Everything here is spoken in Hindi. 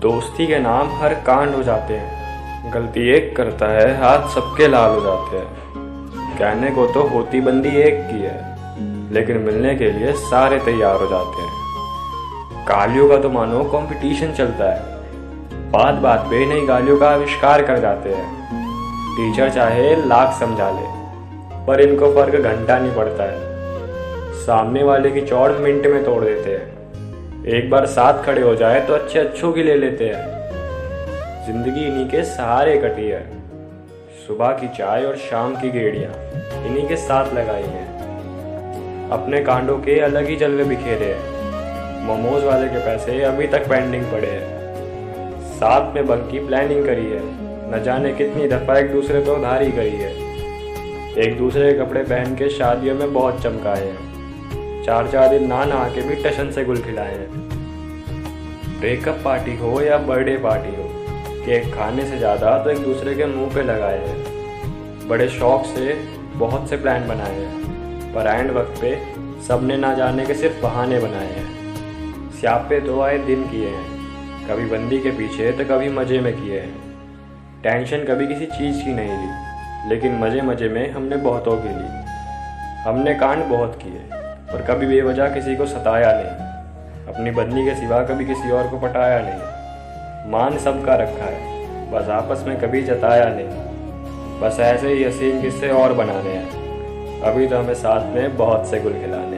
दोस्ती के नाम हर कांड हो जाते हैं। गलती एक करता है, हाथ सबके लाल हो जाते हैं। कहने को तो होती बंदी एक की है, लेकिन मिलने के लिए सारे तैयार हो जाते हैं। गालियों का तो मानो कंपटीशन चलता है। बात बात पे नई गालियों का आविष्कार कर जाते हैं। टीचर चाहे लाख समझा ले, पर इनको फ़र्क घंटा नहीं पड़ता है। सामने वाले की चौड़ मिनट में तोड़ देते हैं। एक बार साथ खड़े हो जाए तो अच्छे अच्छों की ले लेते हैं। ज़िंदगी इन्हीं के सहारे कटी है। सुबह की चाय और शाम की गेड़ियाँ इन्हीं के साथ लगाई हैं। अपने कांडों के अलग ही जलवे बिखेरे हैं। मोमोज वाले के पैसे अभी तक पेंडिंग पड़े हैं। साथ में बंक की प्लानिंग करी है। न जाने कितनी दफ़ा एक दूसरे पे उधारी करी है। एक दूसरे के कपड़े पहन के शादियों में बहुत चमकाए हैं। चार चार दिन ना नहा के भी टशन से गुल खिलाए हैं। ब्रेकअप पार्टी हो या बर्थडे पार्टी हो, केक खाने से ज़्यादा तो एक दूसरे के मुँह पे लगाए हैं। बड़े शौक से बहुत से प्लान बनाए हैं, पर एंड वक्त पे सबने ना जाने के सिर्फ़ बहाने बनाए हैं। स्यापे तो आए दिन किए हैं, कभी बंदी के पीछे तो कभी मज़े में किए हैं। टेंशन कभी किसी चीज़ की नहीं ली, लेकिन मज़े मज़े में हमने बहुतों की ली। हमने कांड बहुत किए। और कभी बेवजह किसी को सताया नहीं। अपनी बदनी के सिवा कभी किसी और को पटाया नहीं। मान सबका रखा है, बस आपस में कभी जताया नहीं। बस ऐसे ही हसीन किस्से और बनाने हैं। अभी तो हमें साथ में बहुत से गुल खिलाए